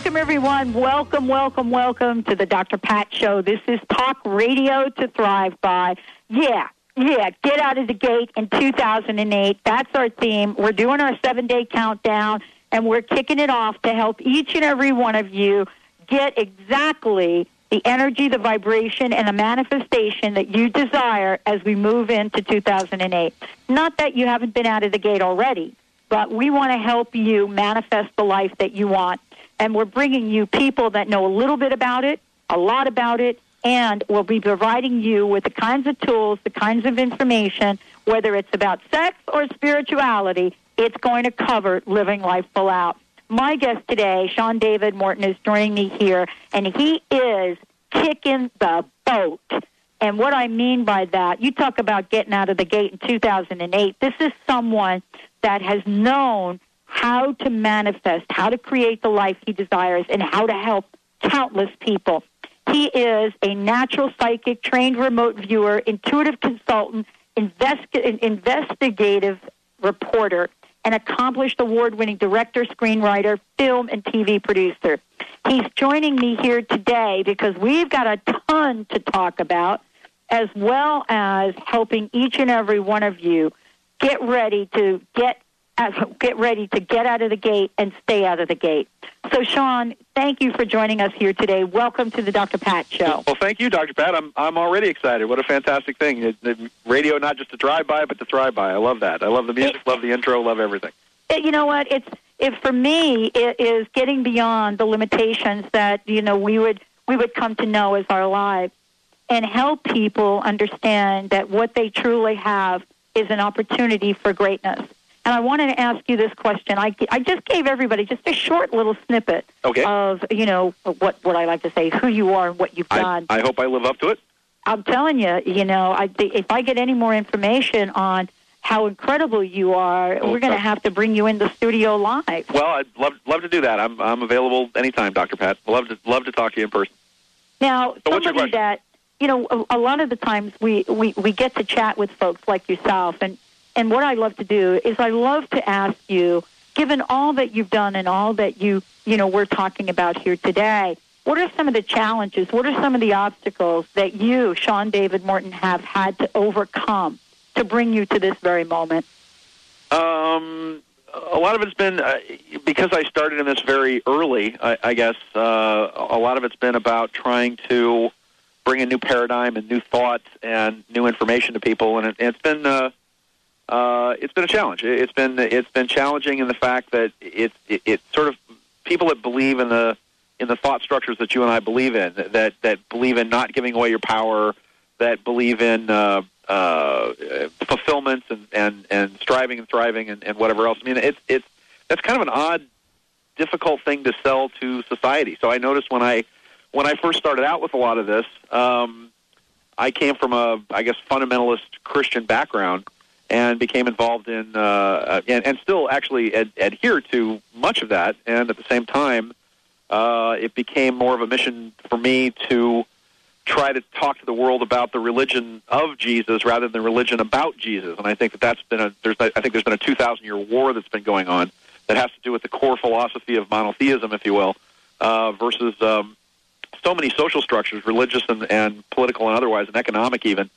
Welcome, everyone. Welcome, welcome, welcome to the Dr. Pat Show. This is Talk Radio to Thrive By. Yeah, yeah, get out of the gate in 2008. That's our theme. We're doing our seven day countdown, and we're kicking it off to help each and every one of you get exactly the energy, the vibration, and the manifestation that you desire as we move into 2008. Not that you haven't been out of the gate already, but we want to help you manifest the life that you want and we're bringing you people that know a little bit about it, a lot about it, and we'll be providing you with the kinds of tools, the kinds of information, whether it's about sex or spirituality, it's going to cover living life full out. My guest today, Sean David Morton, is joining me here, and he is kicking the boat. And what I mean by that, you talk about getting out of the gate in 2008. This is someone that has known how to manifest, how to create the life he desires, and how to help countless people. He is a natural psychic, trained remote viewer, intuitive consultant, investi- investigative reporter, and accomplished award winning director, screenwriter, film, and TV producer. He's joining me here today because we've got a ton to talk about, as well as helping each and every one of you get ready to get get ready to get out of the gate and stay out of the gate. So, Sean, thank you for joining us here today. Welcome to the Dr. Pat Show. Well, thank you, Dr. Pat. I'm I'm already excited. What a fantastic thing! It, it, radio, not just to drive by, but to thrive by. I love that. I love the music, it, love the intro, love everything. It, you know what? It's it for me. It is getting beyond the limitations that you know we would we would come to know as our lives, and help people understand that what they truly have is an opportunity for greatness and I wanted to ask you this question. I, I just gave everybody just a short little snippet okay. of, you know, what, what I like to say, who you are and what you've done. I, I hope I live up to it. I'm telling you, you know, I, if I get any more information on how incredible you are, oh, we're going to uh, have to bring you in the studio live. Well, I'd love love to do that. I'm I'm available anytime, Dr. Pat. Love to love to talk to you in person. Now, so somebody that you know, a, a lot of the times we, we we get to chat with folks like yourself, and and what I love to do is I love to ask you, given all that you've done and all that you, you know, we're talking about here today, what are some of the challenges? What are some of the obstacles that you, Sean David Morton, have had to overcome to bring you to this very moment? Um, a lot of it's been uh, because I started in this very early. I, I guess uh, a lot of it's been about trying to bring a new paradigm and new thoughts and new information to people, and it, it's been uh, uh, it's been a challenge. It's been it's been challenging in the fact that it's it, it's sort of people that believe in the in the thought structures that you and I believe in that that believe in not giving away your power, that believe in uh, uh, fulfillment and, and and striving and thriving and, and whatever else. I mean, it's it's that's kind of an odd, difficult thing to sell to society. So I noticed when I when I first started out with a lot of this, um, I came from a I guess fundamentalist Christian background and became involved in uh, uh, and, and still actually ad- adhere to much of that. And at the same time, uh, it became more of a mission for me to try to talk to the world about the religion of Jesus rather than the religion about Jesus. And I think that that's been a there's I think there's been a 2,000 year war that's been going on that has to do with the core philosophy of monotheism, if you will, uh, versus um, so many social structures, religious and, and political and otherwise, and economic even,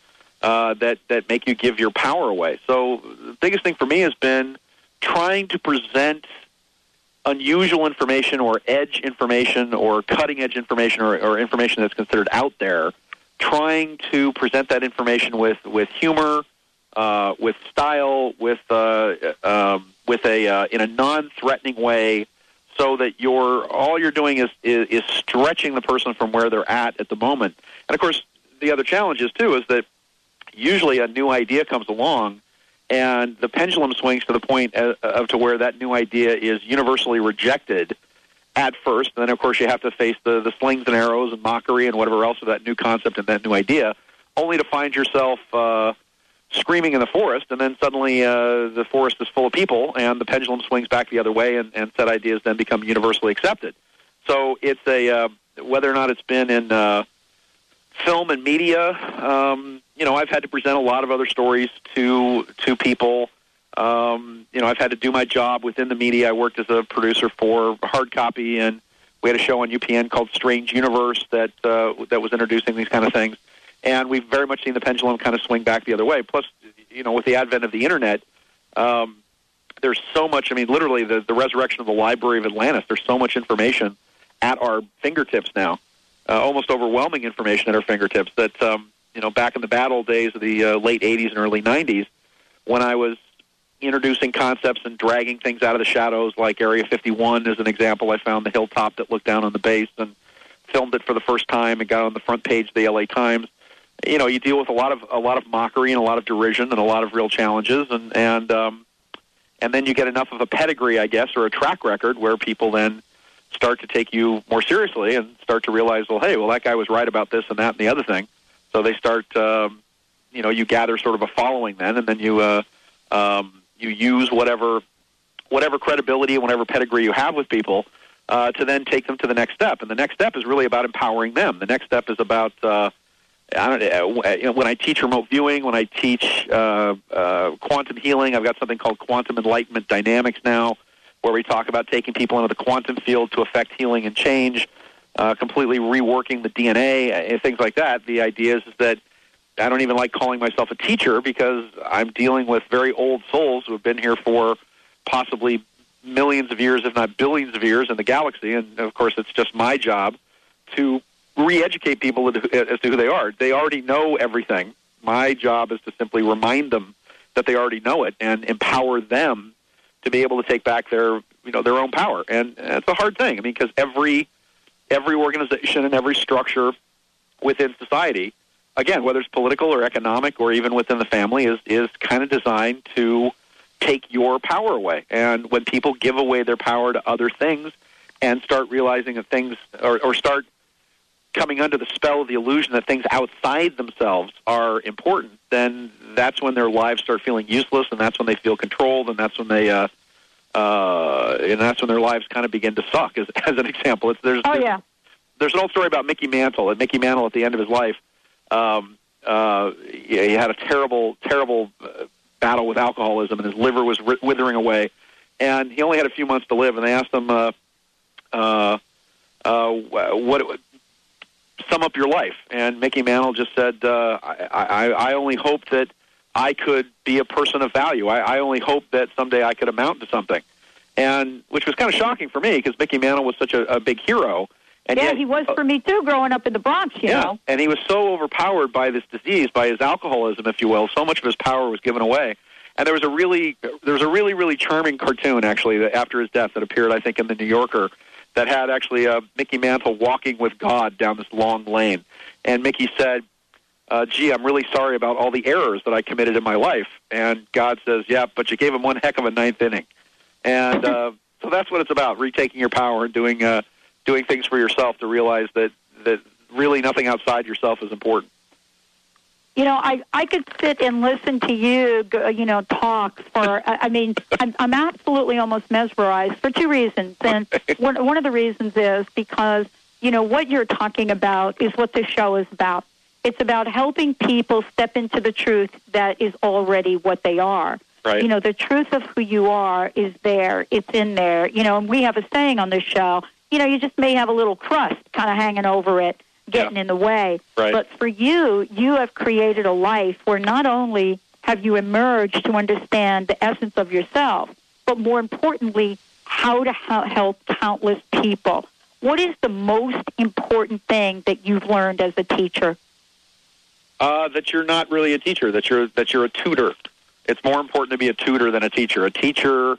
uh, that that make you give your power away. So the biggest thing for me has been trying to present unusual information or edge information or cutting edge information or, or information that's considered out there, trying to present that information with with humor, uh, with style, with uh, um, with a uh, in a non-threatening way, so that you're all you're doing is, is is stretching the person from where they're at at the moment. And of course, the other challenge is too is that usually a new idea comes along and the pendulum swings to the point of, to where that new idea is universally rejected at first. And then, of course, you have to face the, the slings and arrows and mockery and whatever else of that new concept and that new idea. only to find yourself uh, screaming in the forest, and then suddenly uh, the forest is full of people, and the pendulum swings back the other way, and, and set ideas then become universally accepted. So it's a uh, whether or not it's been in uh, film and media. Um, you know, I've had to present a lot of other stories to to people. Um, you know, I've had to do my job within the media. I worked as a producer for hard copy, and we had a show on UPN called Strange Universe that uh, that was introducing these kind of things. And we've very much seen the pendulum kind of swing back the other way. Plus, you know, with the advent of the internet, um, there's so much. I mean, literally, the, the resurrection of the Library of Atlantis. There's so much information at our fingertips now, uh, almost overwhelming information at our fingertips. That um, you know, back in the bad old days of the uh, late '80s and early '90s, when I was introducing concepts and dragging things out of the shadows, like Area 51 as an example. I found the hilltop that looked down on the base and filmed it for the first time and got on the front page of the LA Times. You know, you deal with a lot of a lot of mockery and a lot of derision and a lot of real challenges, and and um, and then you get enough of a pedigree, I guess, or a track record where people then start to take you more seriously and start to realize, well, hey, well, that guy was right about this and that and the other thing. So they start, um, you know, you gather sort of a following then, and then you uh, um, you use whatever whatever credibility and whatever pedigree you have with people uh, to then take them to the next step. And the next step is really about empowering them. The next step is about uh, I don't know, uh, you know, when I teach remote viewing, when I teach uh, uh, quantum healing, I've got something called quantum enlightenment dynamics now, where we talk about taking people into the quantum field to affect healing and change, uh, completely reworking the DNA and things like that. The idea is, that I don't even like calling myself a teacher because I'm dealing with very old souls who have been here for possibly millions of years, if not billions of years in the galaxy. And of course, it's just my job to re-educate people as to who they are. They already know everything. My job is to simply remind them that they already know it and empower them to be able to take back their, you know, their own power. And it's a hard thing. I mean, because every every organization and every structure within society, again, whether it's political or economic or even within the family, is is kind of designed to take your power away. And when people give away their power to other things and start realizing that things or, or start coming under the spell of the illusion that things outside themselves are important, then that's when their lives start feeling useless, and that's when they feel controlled, and that's when they, uh, uh, and that's when their lives kind of begin to suck. As, as an example, it's there's oh there's, yeah there's an old story about Mickey Mantle, and Mickey Mantle at the end of his life, um, uh, he, he had a terrible, terrible uh, battle with alcoholism, and his liver was ri- withering away, and he only had a few months to live. And they asked him, uh, uh, uh, what sum up your life? And Mickey Mantle just said, uh, I, I, I only hope that I could be a person of value. I, I only hope that someday I could amount to something. And which was kind of shocking for me because Mickey Mantle was such a, a big hero. And yeah, yet, he was for me too, growing up in the Bronx. You yeah, know, and he was so overpowered by this disease, by his alcoholism, if you will. So much of his power was given away. And there was a really, there was a really, really charming cartoon actually that after his death that appeared, I think, in the New Yorker, that had actually uh, Mickey Mantle walking with God down this long lane. And Mickey said, uh, "Gee, I'm really sorry about all the errors that I committed in my life." And God says, "Yeah, but you gave him one heck of a ninth inning." And uh, so that's what it's about: retaking your power and doing uh, doing things for yourself to realize that that really nothing outside yourself is important. you know, I I could sit and listen to you, you know, talk for. I mean, I'm, I'm absolutely almost mesmerized for two reasons, and one one of the reasons is because you know what you're talking about is what this show is about. It's about helping people step into the truth that is already what they are. Right. You know, the truth of who you are is there. It's in there. You know, and we have a saying on this show. You know, you just may have a little crust kind of hanging over it, getting Yeah. in the way. Right. But for you, you have created a life where not only have you emerged to understand the essence of yourself, but more importantly, how to help countless people. What is the most important thing that you've learned as a teacher? Uh, that you're not really a teacher. That you're that you're a tutor. It's more important to be a tutor than a teacher. A teacher,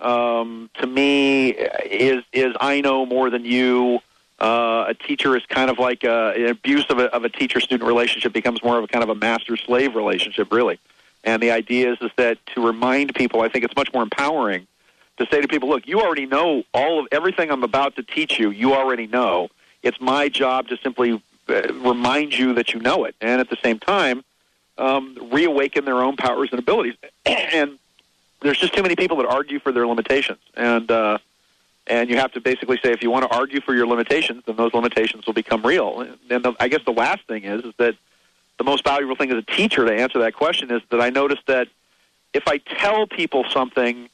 um, to me, is is I know more than you. Uh, a teacher is kind of like uh an abuse of a, of a teacher-student relationship becomes more of a kind of a master-slave relationship, really. And the idea is is that to remind people, I think it's much more empowering to say to people, look, you already know all of everything I'm about to teach you. You already know. It's my job to simply remind you that you know it, and at the same time, um, reawaken their own powers and abilities. and there's just too many people that argue for their limitations, and uh, and you have to basically say if you want to argue for your limitations, then those limitations will become real. And the, I guess the last thing is is that the most valuable thing as a teacher to answer that question is that I noticed that if I tell people something,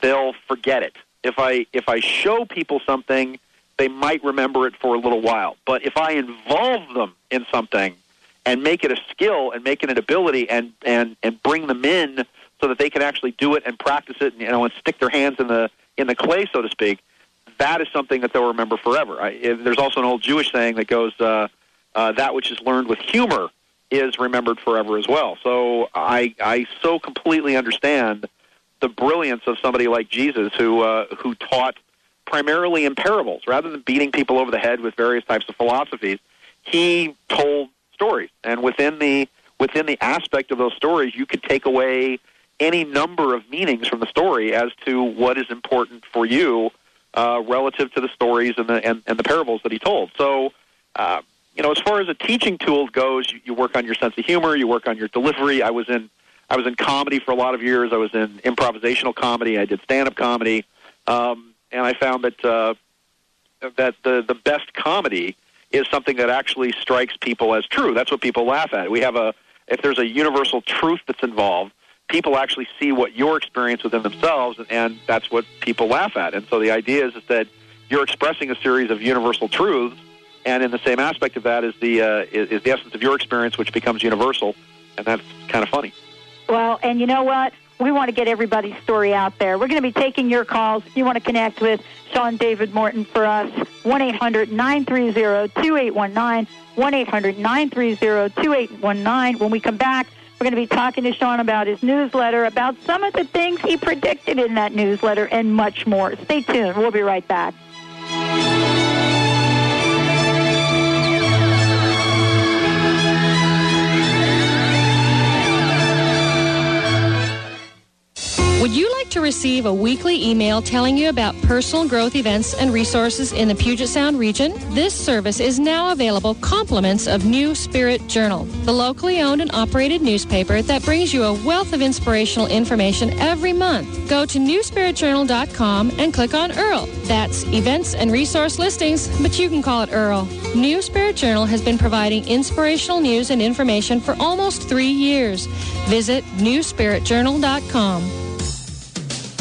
they'll forget it. If I if I show people something, they might remember it for a little while. But if I involve them in something and make it a skill and make it an ability and and and bring them in so that they can actually do it and practice it and you know and stick their hands in the in the clay so to speak that is something that they'll remember forever I, there's also an old jewish saying that goes uh, uh, that which is learned with humor is remembered forever as well so i i so completely understand the brilliance of somebody like jesus who uh, who taught primarily in parables rather than beating people over the head with various types of philosophies he told stories, and within the within the aspect of those stories, you could take away any number of meanings from the story as to what is important for you uh, relative to the stories and the and, and the parables that he told. So. Uh, you know, as far as a teaching tool goes, you, you work on your sense of humor, you work on your delivery. I was in I was in comedy for a lot of years. I was in improvisational comedy. I did stand up comedy, um, and I found that uh, that the the best comedy is something that actually strikes people as true. That's what people laugh at. We have a if there's a universal truth that's involved, people actually see what your experience within themselves, and that's what people laugh at. And so the idea is, is that you're expressing a series of universal truths, and in the same aspect of that is the uh, is, is the essence of your experience, which becomes universal, and that's kind of funny. Well, and you know what? We want to get everybody's story out there. We're going to be taking your calls. You want to connect with Sean David Morton for us, 1 800 930 2819. 1 800 930 2819. When we come back, we're going to be talking to Sean about his newsletter, about some of the things he predicted in that newsletter, and much more. Stay tuned. We'll be right back. Would you like to receive a weekly email telling you about personal growth events and resources in the Puget Sound region? This service is now available compliments of New Spirit Journal, the locally owned and operated newspaper that brings you a wealth of inspirational information every month. Go to newspiritjournal.com and click on Earl. That's events and resource listings, but you can call it Earl. New Spirit Journal has been providing inspirational news and information for almost three years. Visit newspiritjournal.com.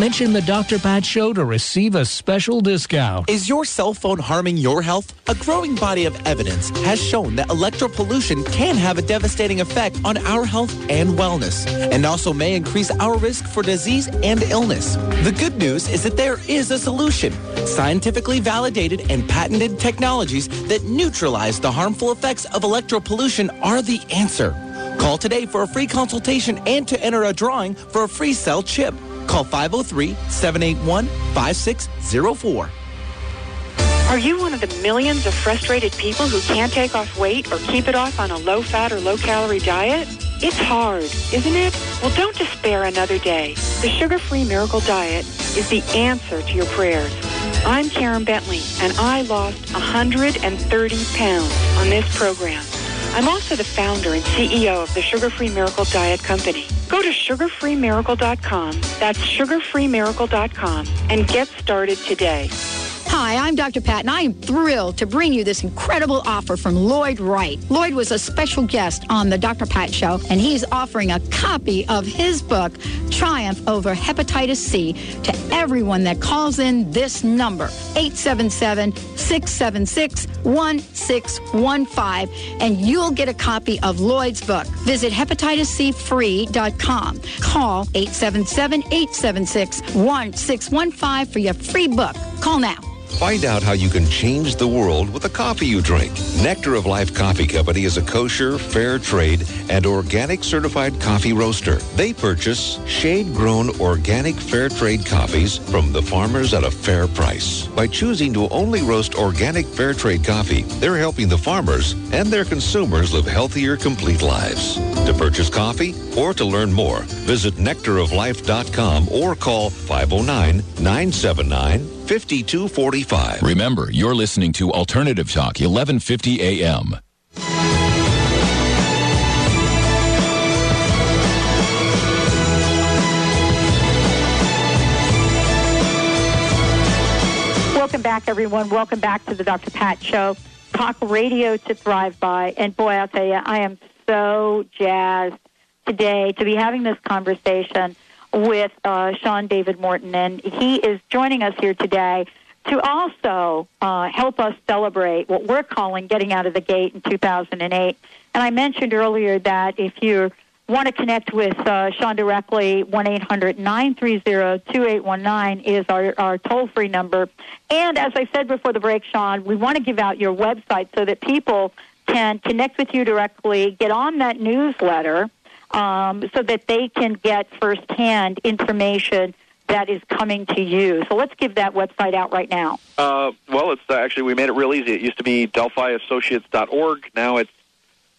Mention the Dr. Pat Show to receive a special discount. Is your cell phone harming your health? A growing body of evidence has shown that electropollution can have a devastating effect on our health and wellness, and also may increase our risk for disease and illness. The good news is that there is a solution scientifically validated and patented technologies that neutralize the harmful effects of electropollution are the answer. Call today for a free consultation and to enter a drawing for a free cell chip. Call 503 781 5604. Are you one of the millions of frustrated people who can't take off weight or keep it off on a low fat or low calorie diet? It's hard, isn't it? Well, don't despair another day. The sugar free miracle diet is the answer to your prayers. I'm Karen Bentley, and I lost 130 pounds on this program. I'm also the founder and CEO of the Sugar Free Miracle Diet Company. Go to sugarfreemiracle.com. That's sugarfreemiracle.com and get started today. Hi, I'm Dr. Pat, and I am thrilled to bring you this incredible offer from Lloyd Wright. Lloyd was a special guest on the Dr. Pat Show, and he's offering a copy of his book, Triumph Over Hepatitis C, to everyone that calls in this number, 877-676-1615, and you'll get a copy of Lloyd's book. Visit hepatitiscfree.com. Call 877-876-1615 for your free book. Call now. Find out how you can change the world with the coffee you drink. Nectar of Life Coffee Company is a kosher, fair trade, and organic certified coffee roaster. They purchase shade-grown organic fair trade coffees from the farmers at a fair price. By choosing to only roast organic fair trade coffee, they're helping the farmers and their consumers live healthier, complete lives. To purchase coffee or to learn more, visit nectaroflife.com or call 509 979 5245. Remember, you're listening to Alternative Talk, 1150 AM. Welcome back, everyone. Welcome back to the Dr. Pat Show. Talk radio to thrive by. And boy, I'll tell you, I am so jazzed today to be having this conversation with uh, Sean David Morton. And he is joining us here today to also uh, help us celebrate what we're calling getting out of the gate in 2008. And I mentioned earlier that if you want to connect with uh, Sean directly, 1 800 930 2819 is our, our toll free number. And as I said before the break, Sean, we want to give out your website so that people can connect with you directly, get on that newsletter um, so that they can get firsthand information that is coming to you. So let's give that website out right now. Uh, well, it's uh, actually we made it real easy. It used to be DelphiAssociates.org. Now it's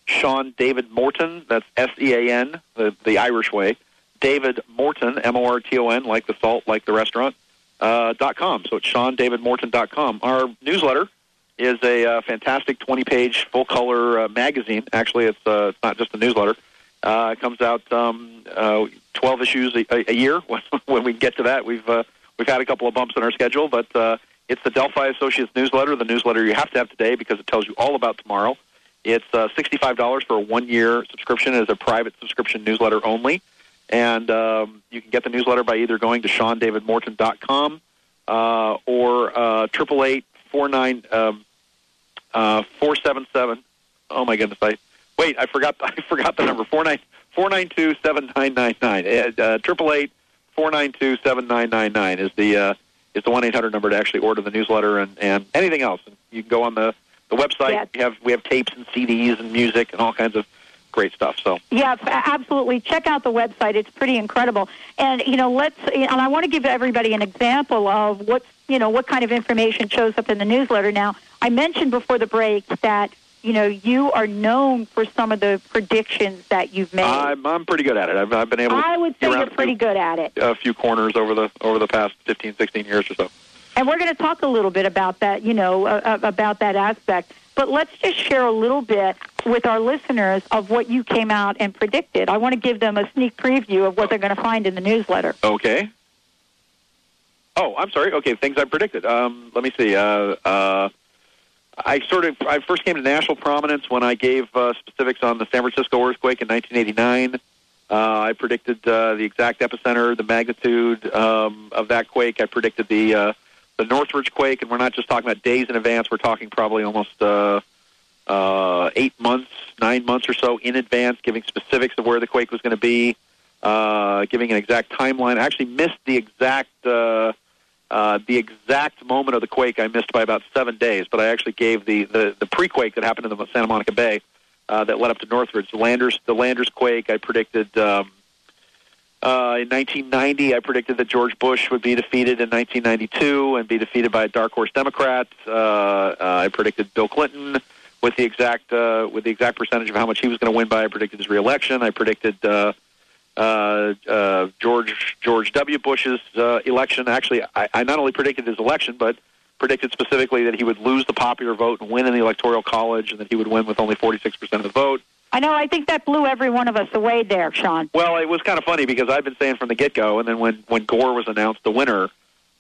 Sean David Morton. That's S E A N, the the Irish way. David Morton, M O R T O N, like the salt, like the restaurant. Uh, dot com. So it's SeanDavidMorton.com. Our newsletter is a uh, fantastic 20-page full-color uh, magazine. Actually, it's uh, it's not just a newsletter. Uh, it comes out um, uh, 12 issues a, a year. when we get to that, we've uh, we've had a couple of bumps in our schedule, but uh, it's the Delphi Associates newsletter, the newsletter you have to have today because it tells you all about tomorrow. It's uh, $65 for a one-year subscription as a private subscription newsletter only. And um, you can get the newsletter by either going to SeanDavidMorton.com uh, or uh, triple eight four nine um, uh, four seven seven. Oh my goodness! I wait. I forgot. I forgot the number four nine four nine two seven nine nine nine. Uh, Triple eight four nine two seven nine nine nine is the uh, is the one eight hundred number to actually order the newsletter and and anything else. And you can go on the the website. We have we have tapes and CDs and music and all kinds of great stuff. So Yeah, absolutely. Check out the website; it's pretty incredible. And you know, let's. And I want to give everybody an example of what's you know what kind of information shows up in the newsletter. Now, I mentioned before the break that you know you are known for some of the predictions that you've made. I'm I'm pretty good at it. I've, I've been able. to I would say you're pretty good at it. A few corners over the over the past 15, 16 years or so. And we're going to talk a little bit about that, you know, uh, about that aspect. But let's just share a little bit with our listeners of what you came out and predicted. I want to give them a sneak preview of what they're going to find in the newsletter. Okay. Oh, I'm sorry. Okay, things I predicted. Um, let me see. Uh, uh, I sort of I first came to national prominence when I gave uh, specifics on the San Francisco earthquake in 1989. Uh, I predicted uh, the exact epicenter, the magnitude um, of that quake. I predicted the uh, the Northridge quake, and we're not just talking about days in advance. We're talking probably almost uh, uh, eight months, nine months or so in advance, giving specifics of where the quake was going to be, uh, giving an exact timeline. I actually missed the exact uh, uh, the exact moment of the quake. I missed by about seven days, but I actually gave the the, the pre-quake that happened in the Santa Monica Bay uh, that led up to Northridge. The Landers the Landers quake. I predicted. Um, uh, in 1990, I predicted that George Bush would be defeated in 1992 and be defeated by a dark horse Democrat. Uh, uh, I predicted Bill Clinton with the exact uh, with the exact percentage of how much he was going to win by. I predicted his reelection. I predicted uh, uh, uh, George George W. Bush's uh, election. Actually, I, I not only predicted his election, but predicted specifically that he would lose the popular vote and win in the electoral college, and that he would win with only 46 percent of the vote. I know. I think that blew every one of us away there, Sean. Well, it was kind of funny because I've been saying from the get go, and then when when Gore was announced the winner,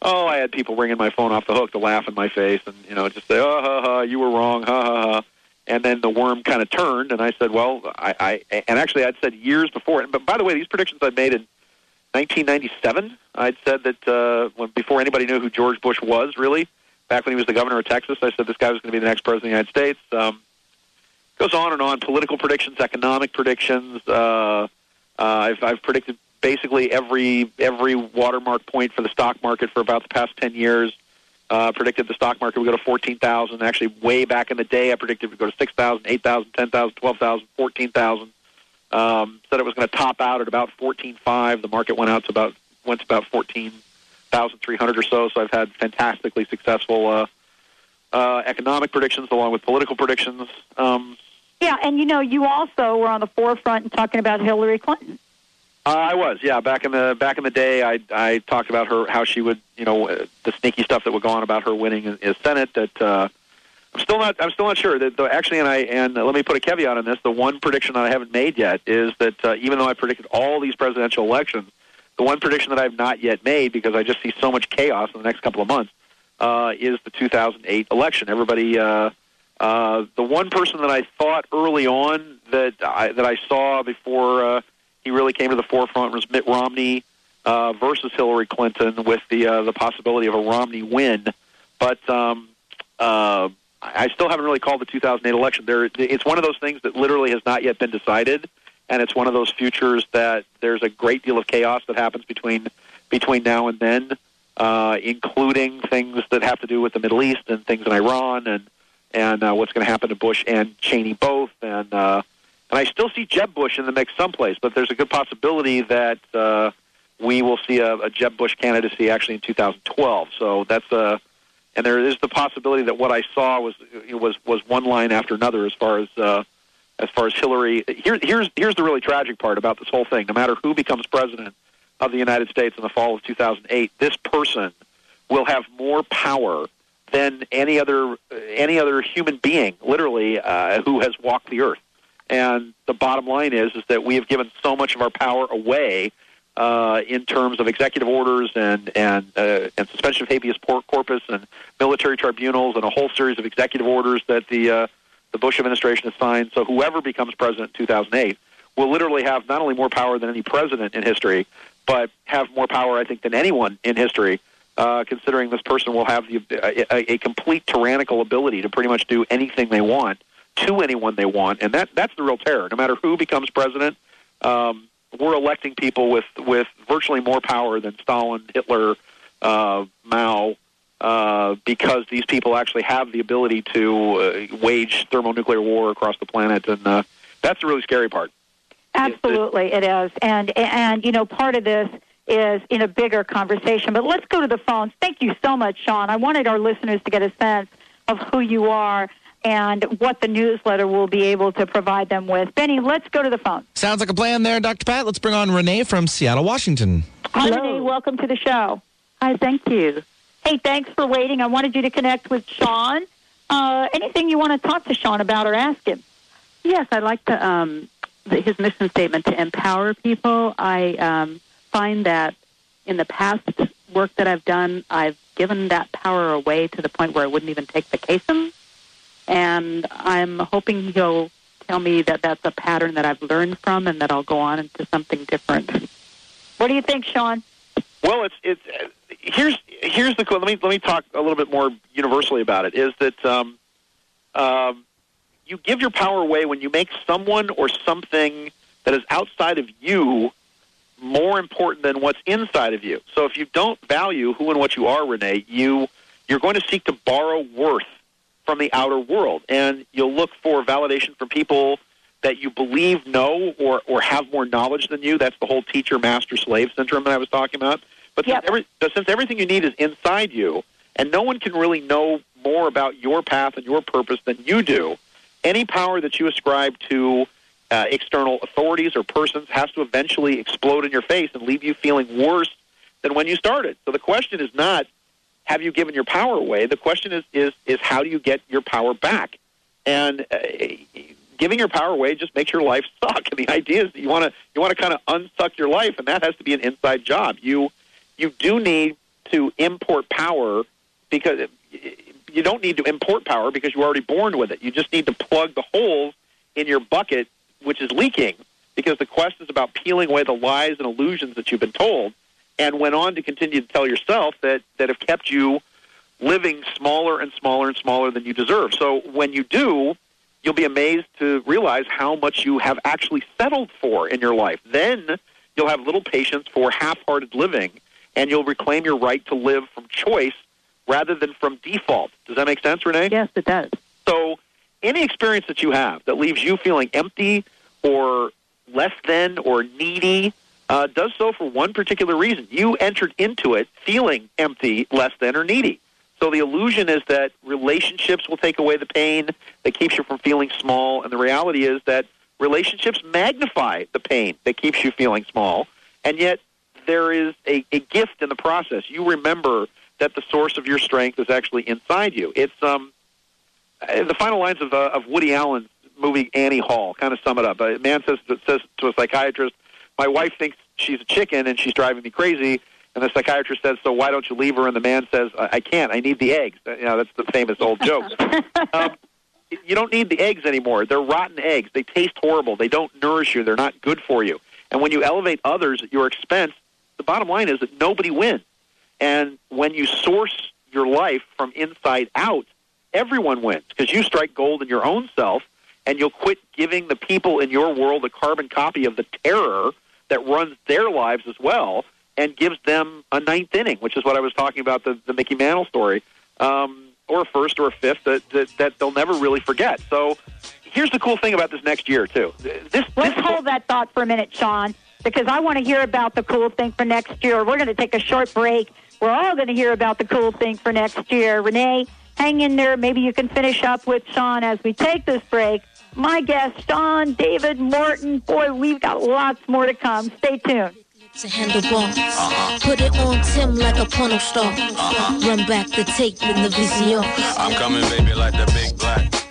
oh, I had people ringing my phone off the hook to laugh in my face and you know just say, oh, ha, ha, you were wrong, ha ha ha. And then the worm kind of turned, and I said, well, I, I and actually I'd said years before. But by the way, these predictions I'd made in 1997. I'd said that uh, when before anybody knew who George Bush was, really, back when he was the governor of Texas, I said this guy was going to be the next president of the United States. Um, goes on and on. Political predictions, economic predictions. Uh, uh, I've, I've predicted basically every every watermark point for the stock market for about the past ten years. Uh, predicted the stock market would go to 14,000. Actually, way back in the day, I predicted it would go to 6,000, 8,000, 10,000, 12,000, 14,000. Um, said it was going to top out at about 14.5. The market went out to about went to about 14,300 or so. So I've had fantastically successful uh, uh, economic predictions along with political predictions. Um, Yeah, and you know, you also were on the forefront in talking about Hillary Clinton. Uh, I was, yeah. Back in the back in the day, I I talked about her how she would, you know, uh, the sneaky stuff that would go on about her winning in, Senate. That uh, I'm still not I'm still not sure. That the, actually, and I and let me put a caveat on this. The one prediction that I haven't made yet is that uh, even though I predicted all these presidential elections, the one prediction that I've not yet made because I just see so much chaos in the next couple of months uh, is the 2008 election. Everybody. Uh, uh, the one person that I thought early on that I, that I saw before uh, he really came to the forefront was Mitt Romney uh, versus Hillary Clinton, with the uh, the possibility of a Romney win. But um, uh, I still haven't really called the 2008 election. There, it's one of those things that literally has not yet been decided, and it's one of those futures that there's a great deal of chaos that happens between between now and then, uh, including things that have to do with the Middle East and things in Iran and and uh, what's going to happen to Bush and Cheney both, and uh, and I still see Jeb Bush in the mix someplace, but there's a good possibility that uh, we will see a, a Jeb Bush candidacy actually in 2012. So that's a and there is the possibility that what I saw was was was one line after another as far as uh, as far as Hillary. Here, here's here's the really tragic part about this whole thing. No matter who becomes president of the United States in the fall of 2008, this person will have more power than any other any other human being, literally, uh, who has walked the earth. And the bottom line is is that we have given so much of our power away uh, in terms of executive orders and and uh, and suspension of habeas corpus and military tribunals and a whole series of executive orders that the uh, the Bush administration has signed. So whoever becomes president in 2008 will literally have not only more power than any president in history, but have more power, I think, than anyone in history. Uh, considering this person will have the, a, a complete tyrannical ability to pretty much do anything they want to anyone they want, and that that's the real terror. No matter who becomes president, um, we're electing people with with virtually more power than Stalin, Hitler, uh, Mao, uh, because these people actually have the ability to uh, wage thermonuclear war across the planet, and uh, that's the really scary part. Absolutely, it is, and and you know part of this is in a bigger conversation. But let's go to the phones. Thank you so much, Sean. I wanted our listeners to get a sense of who you are and what the newsletter will be able to provide them with. Benny, let's go to the phone. Sounds like a plan there, Dr. Pat. Let's bring on Renee from Seattle, Washington. Hi, Hello. Renee. Welcome to the show. Hi, thank you. Hey, thanks for waiting. I wanted you to connect with Sean. Uh, anything you want to talk to Sean about or ask him? Yes, I'd like to, um, his mission statement to empower people. I um, find that in the past work that I've done, I've given that power away to the point where I wouldn't even take the vacation. And I'm hoping he'll tell me that that's a pattern that I've learned from and that I'll go on into something different. What do you think, Sean? Well, it's it's here's here's the let me let me talk a little bit more universally about it. Is that um, um, you give your power away when you make someone or something that is outside of you more important than what's inside of you. So if you don't value who and what you are, Renee, you you're going to seek to borrow worth from the outer world, and you'll look for validation from people that you believe know or or have more knowledge than you. That's the whole teacher master slave syndrome that I was talking about. But Yep. since, every, but since everything you need is inside you, and no one can really know more about your path and your purpose than you do, any power that you ascribe to uh, external authorities or persons has to eventually explode in your face and leave you feeling worse than when you started. So the question is not have you given your power away. The question is is is how do you get your power back? And uh, giving your power away just makes your life suck. And the idea is that you want to you want to kind of unsuck your life, and that has to be an inside job. You you do need to import power because you don't need to import power because you're already born with it. You just need to plug the holes in your bucket, which is leaking, because the quest is about peeling away the lies and illusions that you've been told, and went on to continue to tell yourself that that have kept you living smaller and smaller and smaller than you deserve. So when you do, you'll be amazed to realize how much you have actually settled for in your life. Then you'll have little patience for half-hearted living, and you'll reclaim your right to live from choice rather than from default. Does that make sense, Renee? Yes, it does. So, any experience that you have that leaves you feeling empty or less than or needy uh, does so for one particular reason. You entered into it feeling empty, less than, or needy. So the illusion is that relationships will take away the pain that keeps you from feeling small, and the reality is that relationships magnify the pain that keeps you feeling small, and yet there is a, a gift in the process. You remember that the source of your strength is actually inside you. It's um, uh, the final lines of, uh, of Woody Allen's movie Annie Hall kind of sum it up. A man says says to a psychiatrist, "My wife thinks she's a chicken and she's driving me crazy." And the psychiatrist says, "So why don't you leave her?" And the man says, "I, I can't. I need the eggs." You know, that's the famous old joke. um, you don't need the eggs anymore. They're rotten eggs. They taste horrible. They don't nourish you. They're not good for you. And when you elevate others at your expense, the bottom line is that nobody wins. And when you source your life from inside out, everyone wins because you strike gold in your own self and you'll quit giving the people in your world a carbon copy of the terror that runs their lives as well and gives them a ninth inning, which is what I was talking about the, the Mickey Mantle story, um, or a first or a fifth that, that, that they'll never really forget. So here's the cool thing about this next year, too. This, Let's this hold that thought for a minute, Sean, because I want to hear about the cool thing for next year. We're going to take a short break. We're all going to hear about the cool thing for next year. Renee, hang in there. Maybe you can finish up with Sean as we take this break. My guest, Sean David Morton. Boy, we've got lots more to come. Stay tuned. To handle bars. Put it on Tim like a porno star. Run back the tape in the VCR. I'm coming, baby, like the big black.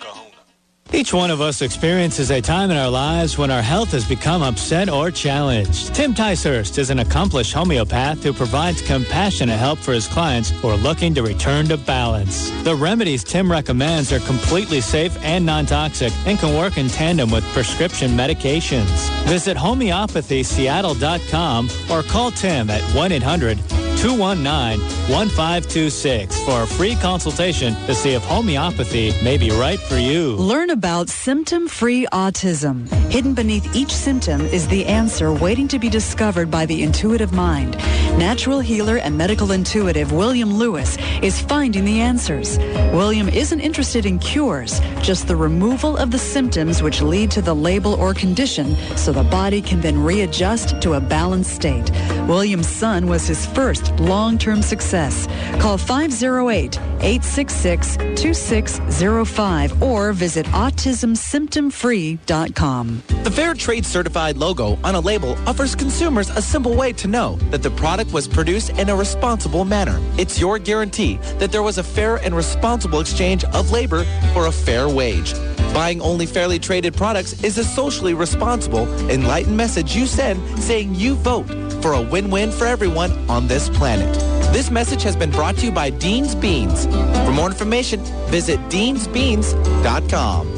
Each one of us experiences a time in our lives when our health has become upset or challenged. Tim Ticehurst is an accomplished homeopath who provides compassionate help for his clients who are looking to return to balance. The remedies Tim recommends are completely safe and non-toxic and can work in tandem with prescription medications. Visit homeopathyseattle.com or call Tim at 1-800 219-1526 for a free consultation to see if homeopathy may be right for you. Learn about symptom-free autism. Hidden beneath each symptom is the answer waiting to be discovered by the intuitive mind. Natural healer and medical intuitive William Lewis is finding the answers. William isn't interested in cures, just the removal of the symptoms which lead to the label or condition so the body can then readjust to a balanced state. William's son was his first long-term success. Call 508-866-2605 or visit autismsymptomfree.com. The Fair Trade Certified logo on a label offers consumers a simple way to know that the product was produced in a responsible manner. It's your guarantee that there was a fair and responsible exchange of labor for a fair wage. Buying only fairly traded products is a socially responsible, enlightened message you send saying you vote for a win-win for everyone on this planet. This message has been brought to you by Dean's Beans. For more information, visit deansbeans.com.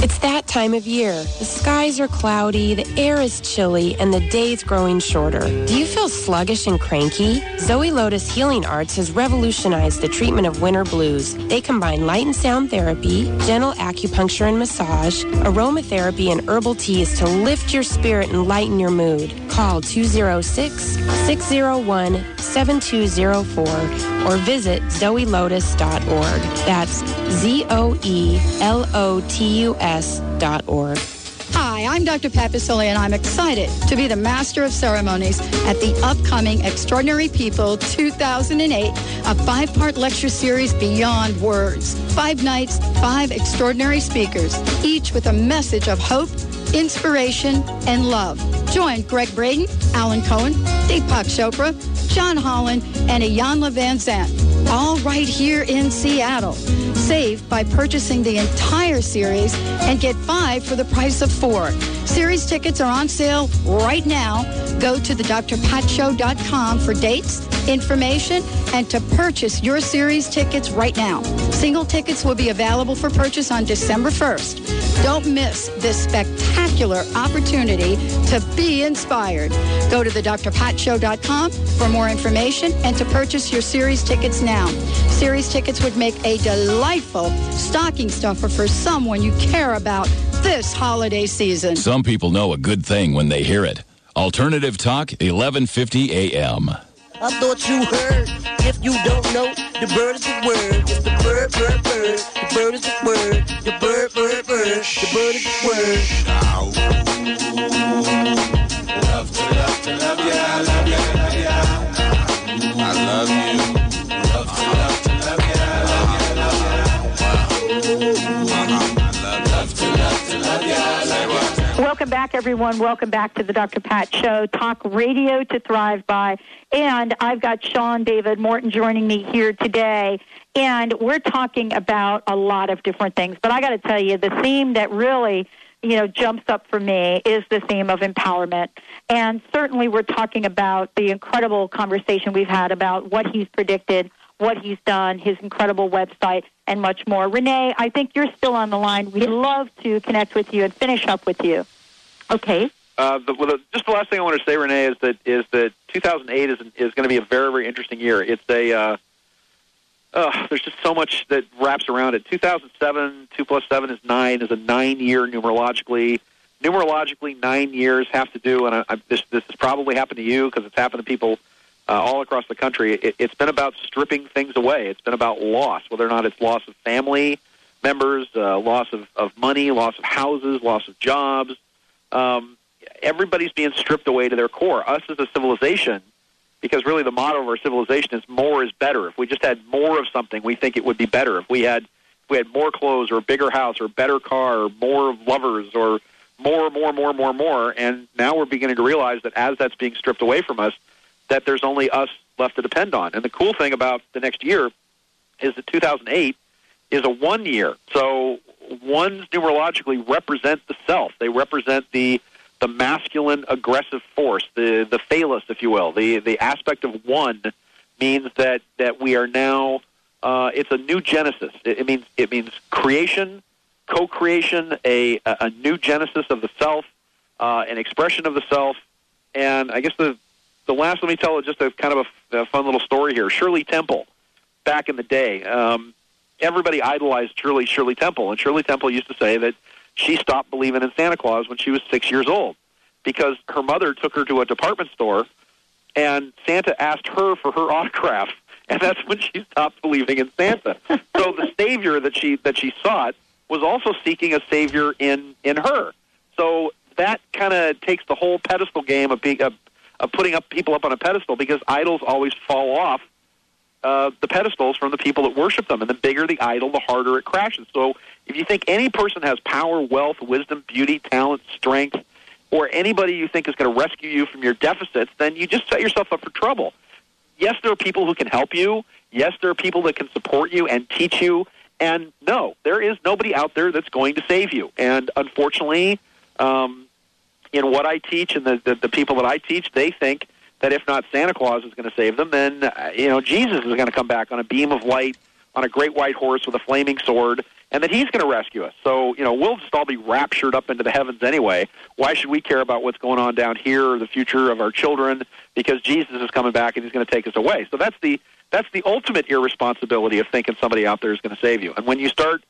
It's that time of year. The skies are cloudy, the air is chilly, and the day's growing shorter. Do you feel sluggish and cranky? Zoe Lotus Healing Arts has revolutionized the treatment of winter blues. They combine light and sound therapy, gentle acupuncture and massage, aromatherapy, and herbal teas to lift your spirit and lighten your mood. Call 206-601-7204 or visit zoelotus.org. That's Z-O-E-L-O-T-U-S Hi, I'm Dr. Pat Baccili, and I'm excited to be the Master of Ceremonies at the upcoming Extraordinary People 2008, a five-part lecture series beyond words. Five nights, five extraordinary speakers, each with a message of hope, inspiration, and love. Join Gregg Braden, Alan Cohen, Deepak Chopra, John Holland, and Iyanla Vanzant, all right here in Seattle. Save by purchasing the entire series and get five for the price of four. Series tickets are on sale right now. Go to thedrpatshow.com for dates, information, and to purchase your series tickets right now. Single tickets will be available for purchase on December 1st. Don't miss this spectacular opportunity to be inspired. Go to thedrpatshow.com for more information and to purchase your series tickets now. Series tickets would make a delightful stocking stuffer for someone you care about this holiday season. Some people know a good thing when they hear it. Alternative Talk, 1150 AM. I thought you heard. If you don't know, the bird is the word. It's the bird, bird, bird. The bird is the word. The bird, bird, bird. The bird is the word. Love to love to love ya, love ya, love ya. I love you. Back, everyone. Welcome back to the Dr. Pat Show, talk radio to thrive by. And I've got Sean David Morton joining me here today. And we're talking about a lot of different things. But I got to tell you, the theme that really you know, jumps up for me is the theme of empowerment. And certainly we're talking about the incredible conversation we've had about what he's predicted, what he's done, his incredible website, and much more. Renee, I think you're still on the line. We'd love to connect with you and finish up with you. Okay. Uh, the, well, the, just the last thing I want to say, Renee, is that is that 2008 is is going to be a very very interesting year. It's a uh, uh, there's just so much that wraps around it. 2007, two plus seven is nine, is a nine year numerologically. Numerologically, nine years have to do, and I, I, this this has probably happened to you because it's happened to people uh, all across the country. It, it's been about stripping things away. It's been about loss, whether or not it's loss of family members, uh, loss of, of money, loss of houses, loss of jobs. Um, everybody's being stripped away to their core. Us as a civilization because really the motto of our civilization is more is better. If we just had more of something, we think it would be better. If we had if we had more clothes or a bigger house or a better car or more lovers or more, more, more, more, more, and now we're beginning to realize that as that's being stripped away from us, that there's only us left to depend on. And the cool thing about the next year is that 2008 is a one year. So ones numerologically represent the self. They represent the the masculine aggressive force, the the phallus, if you will. The the aspect of one means that that we are now. Uh, it's a new genesis. It, it means it means creation, co-creation, a a new genesis of the self, uh, an expression of the self, and I guess the the last. Let me tell just a kind of a, a fun little story here. Shirley Temple, back in the day, um, everybody idolized Shirley Shirley Temple, and Shirley Temple used to say that she stopped believing in Santa Claus when she was six years old because her mother took her to a department store and Santa asked her for her autograph, and that's when she stopped believing in Santa. so the savior that she that she sought was also seeking a savior in in her. So that kind of takes the whole pedestal game of, being, of, of putting up people up on a pedestal because idols always fall off uh, the pedestals from the people that worship them. And the bigger the idol, the harder it crashes. So if you think any person has power, wealth, wisdom, beauty, talent, strength, or anybody you think is going to rescue you from your deficits, then you just set yourself up for trouble. Yes, there are people who can help you. Yes, there are people that can support you and teach you. And no, there is nobody out there that's going to save you. And unfortunately, um, in what I teach and the, the, the people that I teach, they think that if not Santa Claus is going to save them, then uh, you know Jesus is going to come back on a beam of light on a great white horse with a flaming sword, and that he's going to rescue us. So you know we'll just all be raptured up into the heavens anyway. Why should we care about what's going on down here or the future of our children? Because Jesus is coming back and he's going to take us away. So that's the that's the ultimate irresponsibility of thinking somebody out there is going to save you. And when you start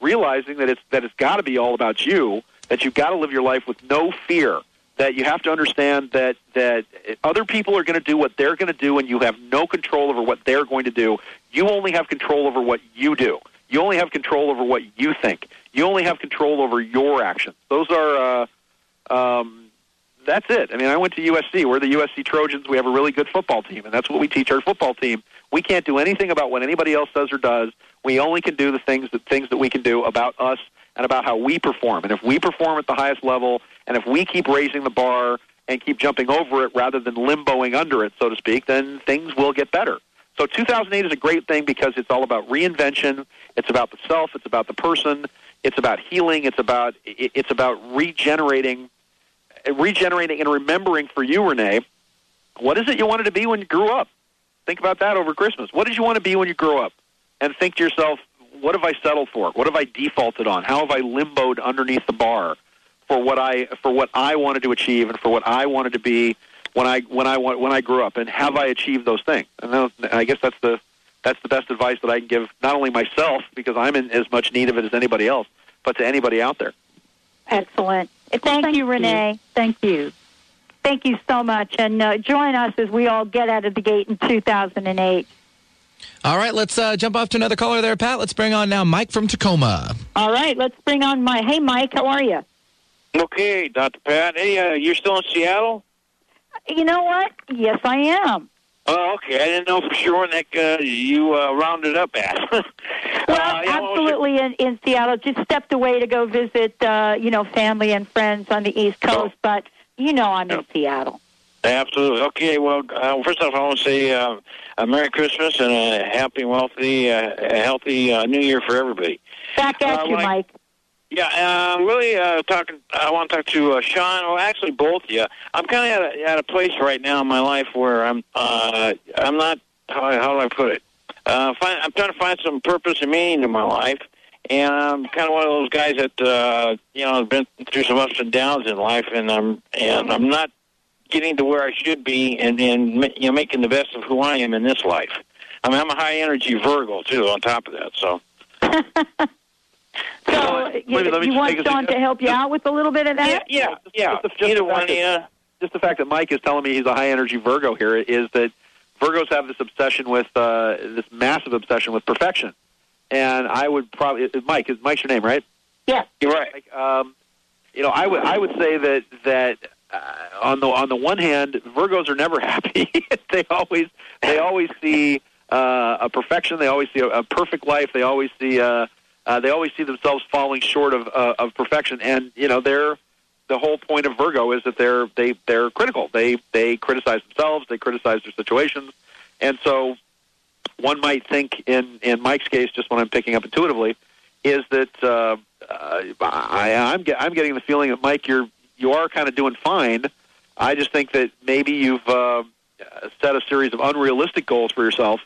realizing that it's that it's got to be all about you, that you've got to live your life with no fear that you have to understand that that other people are going to do what they're going to do and you have no control over what they're going to do. You only have control over what you do. You only have control over what you think. You only have control over your actions. Those are uh, um, that's it. I mean i went to usc we're the usc trojans. We have a really good football team and that's what we teach our football team. We can't do anything about what anybody else says or does. We only can do the things that things that we can do about us and about how we perform. And if we perform at the highest level and if we keep raising the bar and keep jumping over it rather than limboing under it, so to speak, then things will get better. So 2008 is a great thing because it's all about reinvention. It's about the self. It's about the person. It's about healing. It's about it's about regenerating, regenerating and remembering for you, Renee. What is it you wanted to be when you grew up? Think about that over Christmas. What did you want to be when you grew up? And think to yourself, what have I settled for? What have I defaulted on? How have I limboed underneath the bar? For what I for what I wanted to achieve and for what I wanted to be when I when I when I grew up and have I achieved those things? And I guess that's the that's the best advice that I can give not only myself because I'm in as much need of it as anybody else, but to anybody out there. Excellent. Thank, Thank you, Renee. You. Thank you. Thank you so much, and uh, join us as we all get out of the gate in 2008. All right, let's uh, jump off to another caller there, Pat. Let's bring on now Mike from Tacoma. All right, let's bring on my. Hey, Mike, how are you? Okay, Dr. Pat. Hey, uh, you're still in Seattle? You know what? Yes, I am. Oh, okay. I didn't know for sure when that uh, you uh, rounded up at. Well, absolutely in, in Seattle. Just stepped away to go visit, uh, you know, family and friends on the East Coast, but you know I'm in Seattle. Absolutely. Okay. Well, uh, first off, I want to say uh, a Merry Christmas and a happy, wealthy, uh, a healthy uh, New Year for everybody. Back at Uh, you, Mike. Mike. Yeah, uh, I'm really uh, talking. I want to talk to uh, Sean. Well, actually, both of you. I'm kind of at a, at a place right now in my life where I'm. Uh, I'm not. How, how do I put it? Uh, find, I'm trying to find some purpose and meaning to my life, and I'm kind of one of those guys that uh, you know has been through some ups and downs in life, and I'm and I'm not getting to where I should be, and and you know making the best of who I am in this life. I mean, I'm a high energy Virgo too. On top of that, so. So you, let me you want take Sean to help you out with a little bit of that? Yeah, yeah. Just the, just the fact that, just the fact that Mike is telling me he's a high energy Virgo here is that Virgos have this obsession with uh, this massive obsession with perfection, and I would probably Mike is Mike's your name, right? Yeah, you're right. Like, um, you know, I would I would say that that uh, on the on the one hand, Virgos are never happy. they always they always see uh, a perfection. They always see a, a perfect life. They always see uh, uh, they always see themselves falling short of uh, of perfection. And you know, they're the whole point of Virgo is that they're they they're critical. They they criticize themselves. They criticize their situations, and so one might think in in Mike's case, just when I'm picking up intuitively, is that uh, uh, I, I'm get, I'm getting the feeling that Mike, you're you are kind of doing fine. I just think that maybe you've uh, set a series of unrealistic goals for yourself,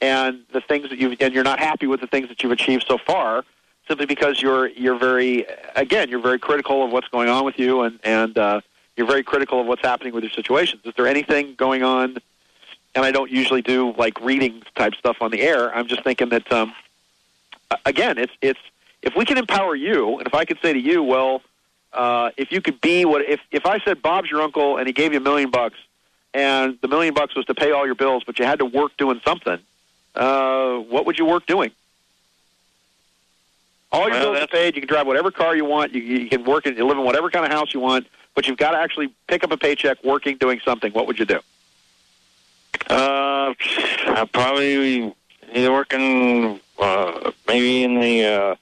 and the things that you've and you're not happy with the things that you've achieved so far, simply because you're you're very again you're very critical of what's going on with you, and and uh, you're very critical of what's happening with your situations. Is there anything going on? And I don't usually do like reading type stuff on the air. I'm just thinking that um, again, it's it's if we can empower you, and if I could say to you, well, uh, if you could be what if if I said Bob's your uncle and he gave you a million bucks, and the million bucks was to pay all your bills, but you had to work doing something, uh, what would you work doing? All your Well, bills are paid. You can drive whatever car you want. You, you can work in, you live in whatever kind of house you want. But you've got to actually pick up a paycheck, working, doing something. What would you do? Uh, I probably either working uh, maybe in the uh,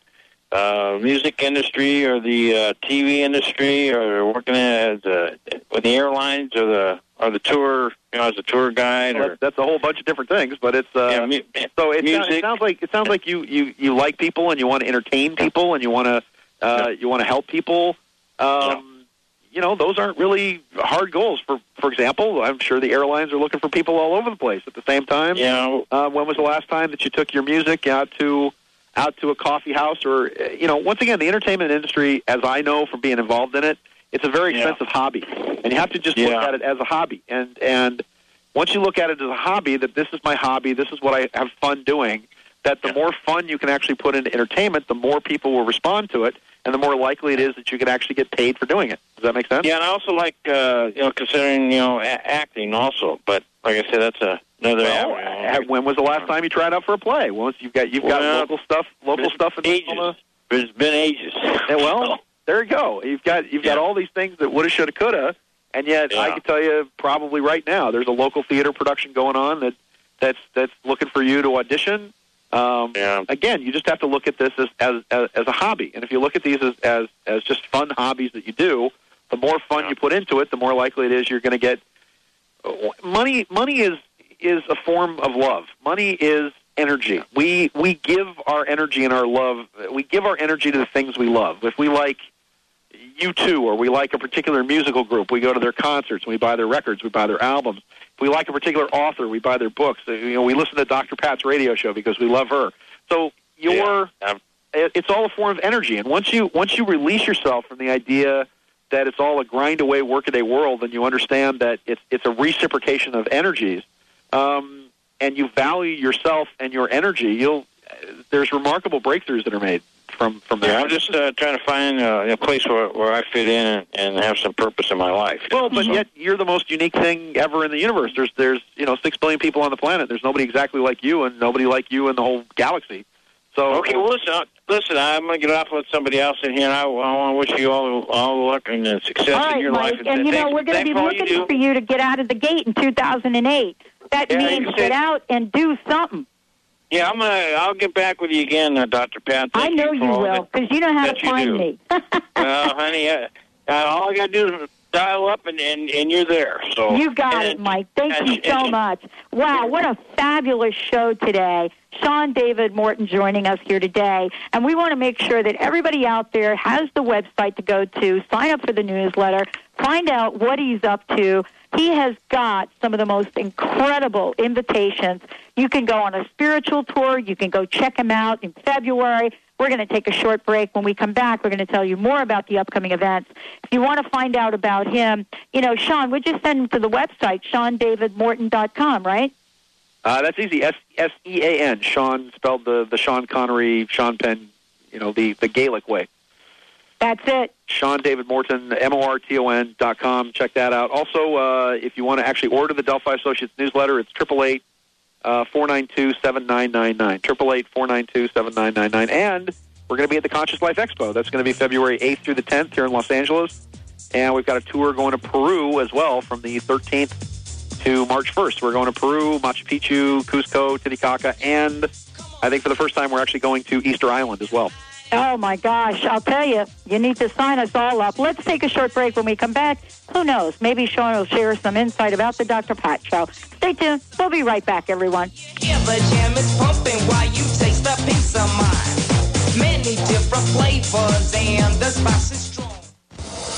uh, music industry or the uh, TV industry, or working as uh, with the airlines or the or the tour, you know, as a tour guide. Well, Or that's, that's a whole bunch of different things, but it's uh, Yeah, mu- so it, sounds- it sounds like it sounds like you you you like people and you want to entertain people and you want to uh, you want to help people. Um, You know, those aren't really hard goals. For for example, I'm sure the airlines are looking for people all over the place at the same time. Yeah. Uh, when was the last time that you took your music out to out to a coffee house or you know? Once again, the entertainment industry, as I know from being involved in it, it's a very expensive hobby, and you have to just look at it as a hobby. And and once you look at it as a hobby, that this is my hobby, this is what I have fun doing. That the more fun you can actually put into entertainment, the more people will respond to it, and the more likely it is that you can actually get paid for doing it. Does that make sense? Yeah, and I also like uh, you know considering you know a- acting also, but like I said, that's a, another Well, avenue. uh, when was the last time you tried out for a play? Once you've got you've got local stuff, local stuff in ages. It's been ages. Yeah, well, there you go. You've got you've got all these things that woulda, shoulda, coulda, and yet I can tell you probably right now there's a local theater production going on that that's that's looking for you to audition. Um, Again, you just have to look at this as, as as as a hobby, and if you look at these as as as just fun hobbies that you do, the more fun you put into it, the more likely it is you're going to get money. Money is is a form of love. Money is energy. We we give our energy and our love. We give our energy to the things we love. If we like U2, or we like a particular musical group, we go to their concerts, we buy their records, we buy their albums. If we like a particular author, we buy their books. Uh, You know, we listen to Dr. Pat's radio show because we love her. So your it- it's all a form of energy, and once you once you release yourself from the idea that it's all a grind away workaday world, and you understand that it's it's a reciprocation of energies, um, and you value yourself and your energy, you'll there's remarkable breakthroughs that are made from from Yeah, that. I'm just uh, trying to find uh, a place where, where I fit in and, and have some purpose in my life. Well, but So- yet you're the most unique thing ever in the universe. There's there's you know six billion people on the planet. There's nobody exactly like you, and nobody like you in the whole galaxy. So Okay, well, listen, uh, listen. I'm going to get off with somebody else in here, and I, I want to wish you all all the luck and uh, success All in your Mike, life. and you know we're going to be for you looking for you to get out of the gate in 2008. That Yeah, means get out and do something. Yeah, I'm gonna. I'll get back with you again, uh, Doctor Pat. I know for you will because you know how to find me. Well, honey, uh, uh, all I got to do is dial up, and, and and you're there. So You got it, Mike. Thank and- you so and- much. Wow, what a fabulous show today. Sean David Morton joining us here today. And we want to make sure that everybody out there has the website to go to, sign up for the newsletter, find out what he's up to. He has got some of the most incredible invitations. You can go on a spiritual tour. You can go check him out in February. We're going to take a short break. When we come back, we're going to tell you more about the upcoming events. If you want to find out about him, you know, Sean, would you send him to the website, SeanDavidMorton.com, right? Uh, that's easy. S S E A N. Sean spelled the the Sean Connery, Sean Penn, you know the the Gaelic way. That's it. Sean David Morton, M O R T O N dot com. Check that out. Also, uh, if you want to actually order the Delphi Associates newsletter, it's triple eight triple eight four nine two seven nine nine nine. Triple eight four nine two seven nine nine nine. And we're going to be at the Conscious Life Expo. That's going to be February eighth through the tenth here in Los Angeles. And we've got a tour going to Peru as well from the thirteenth to March 1st. We're going to Peru, Machu Picchu, Cusco, Titicaca, and I think for the first time we're actually going to Easter Island as well. Oh my gosh, I'll tell you, you need to sign us all up. Let's take a short break when we come back. Who knows? Maybe Sean will share some insight about the Dr. Pat Show. Stay tuned. We'll be right back, everyone. Yeah, the jam is pumping while you taste of mine. Many different flavors and the spice is strong.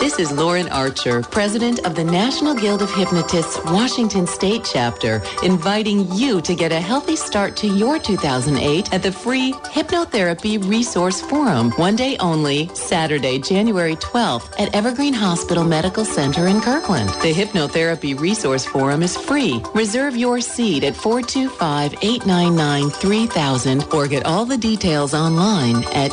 This is Lauren Archer, president of the National Guild of Hypnotists Washington State Chapter, inviting you to get a healthy start to your 2008 at the free Hypnotherapy Resource Forum, one day only, Saturday, January 12th at Evergreen Hospital Medical Center in Kirkland. The Hypnotherapy Resource Forum is free. Reserve your seat at 425-899-3000 or get all the details online at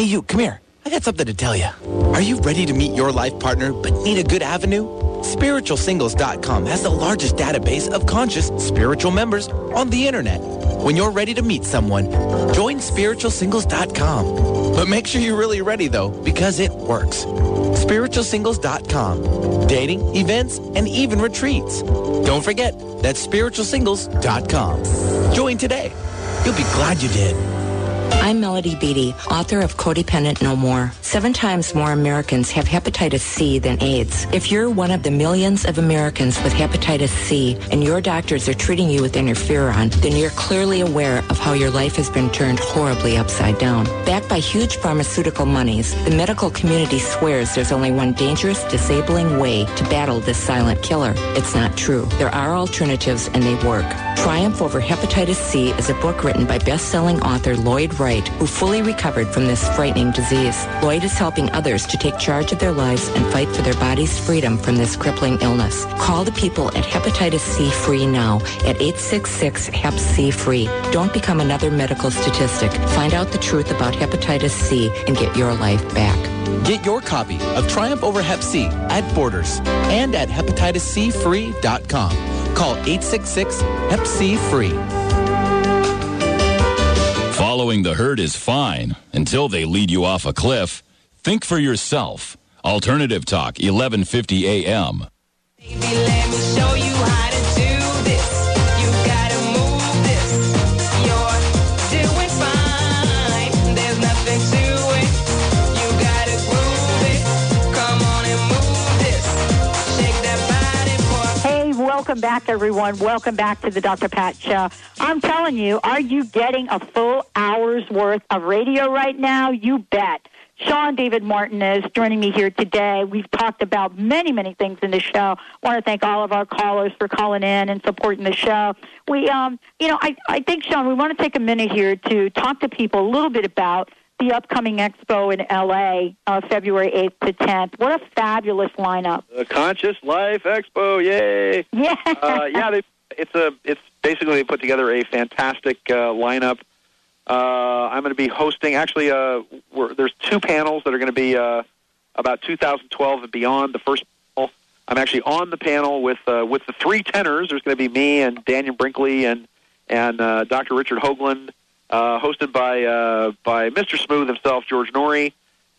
Hey, you, come here. I got something to tell you. Are you ready to meet your life partner but need a good avenue? SpiritualSingles.com has the largest database of conscious spiritual members on the internet. When you're ready to meet someone, join SpiritualSingles.com. But make sure you're really ready, though, because it works. SpiritualSingles.com. Dating, events, and even retreats. Don't forget, that's SpiritualSingles.com. Join today. You'll be glad you did. I'm Melody Beattie, author of Codependent No More. Seven times more Americans have hepatitis C than AIDS. If you're one of the millions of Americans with hepatitis C and your doctors are treating you with interferon, then you're clearly aware of how your life has been turned horribly upside down. Backed by huge pharmaceutical monies, the medical community swears there's only one dangerous, disabling way to battle this silent killer. It's not true. There are alternatives and they work. Triumph Over Hepatitis C is a book written by best-selling author Lloyd Wright, who fully recovered from this frightening disease. Lloyd is helping others to take charge of their lives and fight for their body's freedom from this crippling illness. Call the people at Hepatitis C Free now at 866-HEP-C-FREE. Don't become another medical statistic. Find out the truth about hepatitis C and get your life back. Get your copy of Triumph Over Hep C at Borders and at hepatitiscfree.com. Call 866 Hep C Free. Following the herd is fine until they lead you off a cliff. Think for yourself. Alternative Talk, 1150 AM. Let welcome back, everyone. Welcome back to the Dr. Pat Show. I'm telling you, are you getting a full hour's worth of radio right now? You bet. Sean David Morton is joining me here today. We've talked about many, many things in the show. I want to thank all of our callers for calling in and supporting the show. We, um, you know, I, I think, Sean, we want to take a minute here to talk to people a little bit about the upcoming expo in LA, uh, February 8th to 10th. What a fabulous lineup. The Conscious Life Expo, yay! Yeah, uh, yeah. They, it's a it's basically they put together a fantastic uh, lineup. Uh, I'm going to be hosting. Actually, uh, we're, there's two panels that are going to be uh, about 2012 and beyond. The first panel, I'm actually on the panel with uh, with the three tenors. There's going to be me and Dannion Brinkley and and uh, Dr. Richard Hoagland, uh, hosted by uh, by Mr. Smooth himself, George Noory,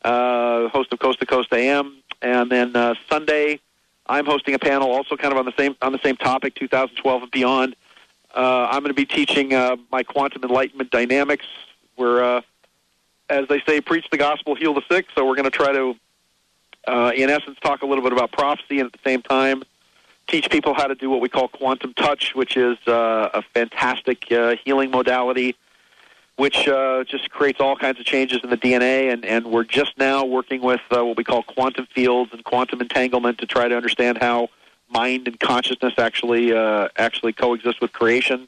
uh, host of Coast to Coast AM. And then uh, Sunday, I'm hosting a panel also kind of on the same on the same topic, 2012 and beyond. Uh, I'm going to be teaching uh, my quantum enlightenment dynamics. Where, uh, as they say, preach the gospel, heal the sick. So we're going to try to, uh, in essence, talk a little bit about prophecy, and at the same time, teach people how to do what we call quantum touch, which is uh, a fantastic uh, healing modality, which uh, just creates all kinds of changes in the DNA. And, and we're just now working with uh, what we call quantum fields and quantum entanglement to try to understand how mind and consciousness actually uh, actually coexist with creation,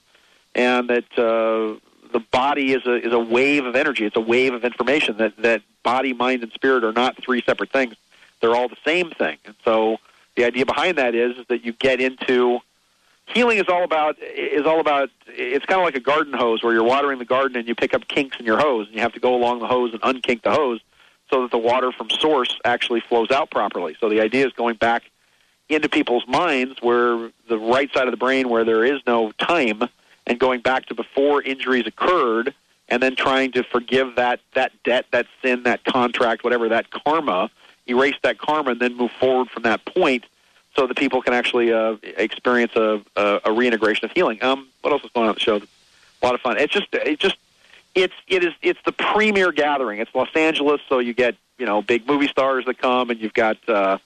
and that uh, the body is a is a wave of energy. It's a wave of information. That that body, mind, and spirit are not three separate things. They're all the same thing. And so the idea behind that is, is that you get into healing is all about is all about it's kind of like a garden hose where you're watering the garden and you pick up kinks in your hose and you have to go along the hose and unkink the hose so that the water from source actually flows out properly. So the idea is going back into people's minds where the right side of the brain where there is no time and going back to before injuries occurred and then trying to forgive that that debt that sin that contract whatever that karma erase that karma and then move forward from that point so that people can actually uh, experience a, a, a reintegration of healing um what else is going on at the show a lot of fun it's just it just it's it is it's the premier gathering it's los angeles so you get you know big movie stars that come and you've got uh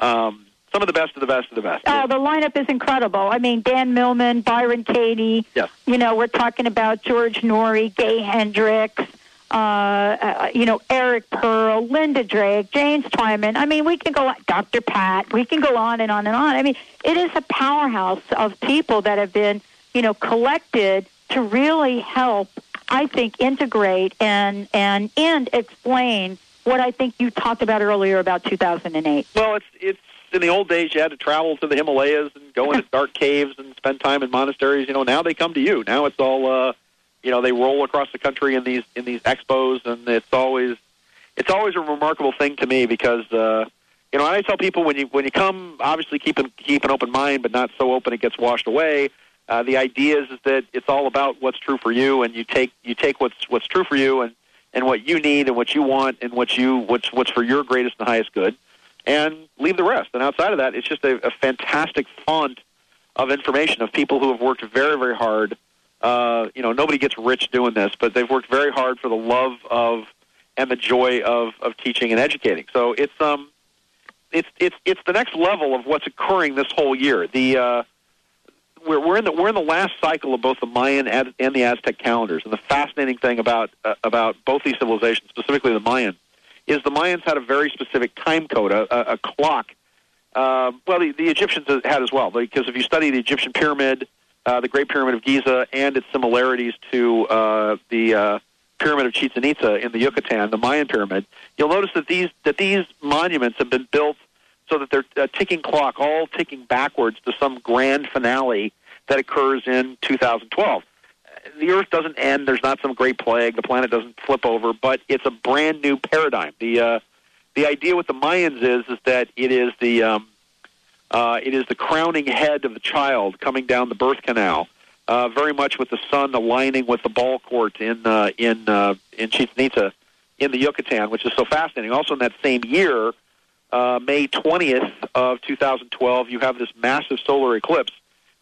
um some of the best of the best of the best. Oh, the lineup is incredible. I mean, Dan Millman, Byron Katie. Yes. You know, we're talking about George Noory, Gay Hendricks, uh, uh, you know, Eric Pearl, Linda Drake, James Twyman. I mean, we can go on, Dr. Pat. We can go on and on and on. I mean, it is a powerhouse of people that have been, you know, collected to really help, I think, integrate and, and, and explain what I think you talked about earlier about 2008. Well, it's it's in the old days you had to travel to the Himalayas and go into dark caves and spend time in monasteries. You know, now they come to you. Now it's all uh you know, they roll across the country in these in these expos and it's always it's always a remarkable thing to me because uh you know, I tell people when you when you come, obviously keep an keep an open mind, but not so open it gets washed away. Uh, the idea is, is that it's all about what's true for you, and you take you take what's what's true for you, and and what you need, and what you want, and what you what's what's for your greatest and highest good, and leave the rest. And outside of that, it's just a, a fantastic font of information of people who have worked very, very hard. Uh, you know, nobody gets rich doing this, but they've worked very hard for the love of and the joy of, of teaching and educating. So it's um, it's it's it's the next level of what's occurring this whole year. The uh, we're we're in the we're in the last cycle of both the Mayan and, the Aztec calendars, and the fascinating thing about uh, about both these civilizations, specifically the Mayan, is the Mayans had a very specific time code, a, a, a clock. Uh, well, the, the Egyptians had as well, because if you study the Egyptian pyramid, uh, the Great Pyramid of Giza, and its similarities to uh, the uh, Pyramid of Chichen Itza in the Yucatan, the Mayan pyramid, you'll notice that these that these monuments have been built so that they're a ticking clock, all ticking backwards to some grand finale that occurs in 2012 the Earth doesn't end. There's not some great plague. The planet doesn't flip over, but it's a brand new paradigm. The uh, the idea with the Mayans is is that it is the um, uh, it is the crowning head of the child coming down the birth canal uh, very much with the sun aligning with the ball court in uh, in uh, in Chichen in the Yucatan, which is so fascinating. Also, in that same year, uh, May 20th of 2012, you have this massive solar eclipse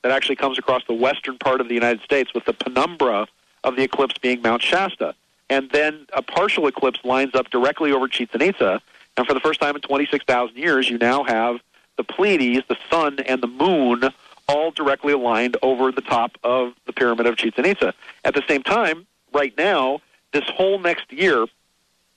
that actually comes across the western part of the United States, with the penumbra of the eclipse being Mount Shasta. And then a partial eclipse lines up directly over Chichen Itza, and for the first time in 26,000 years, you now have the Pleiades, the sun, and the moon all directly aligned over the top of the pyramid of Chichen Itza. At the same time, right now, this whole next year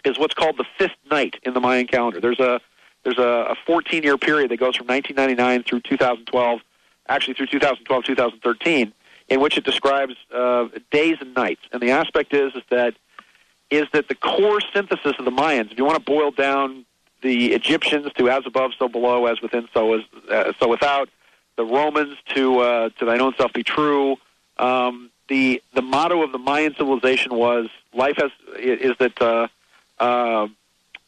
is what's called the fifth night in the Mayan calendar. There's a there's a, a 14 year period that goes from 1999 through 2012, actually through 2012 2013, in which it describes uh, days and nights. And the aspect is is that is that the core synthesis of the Mayans. If you want to boil down the Egyptians to as above, so below, as within, so as uh, so without. The Romans to uh, to thine own self be true. Um, the the motto of the Mayan civilization was life has is that uh, uh,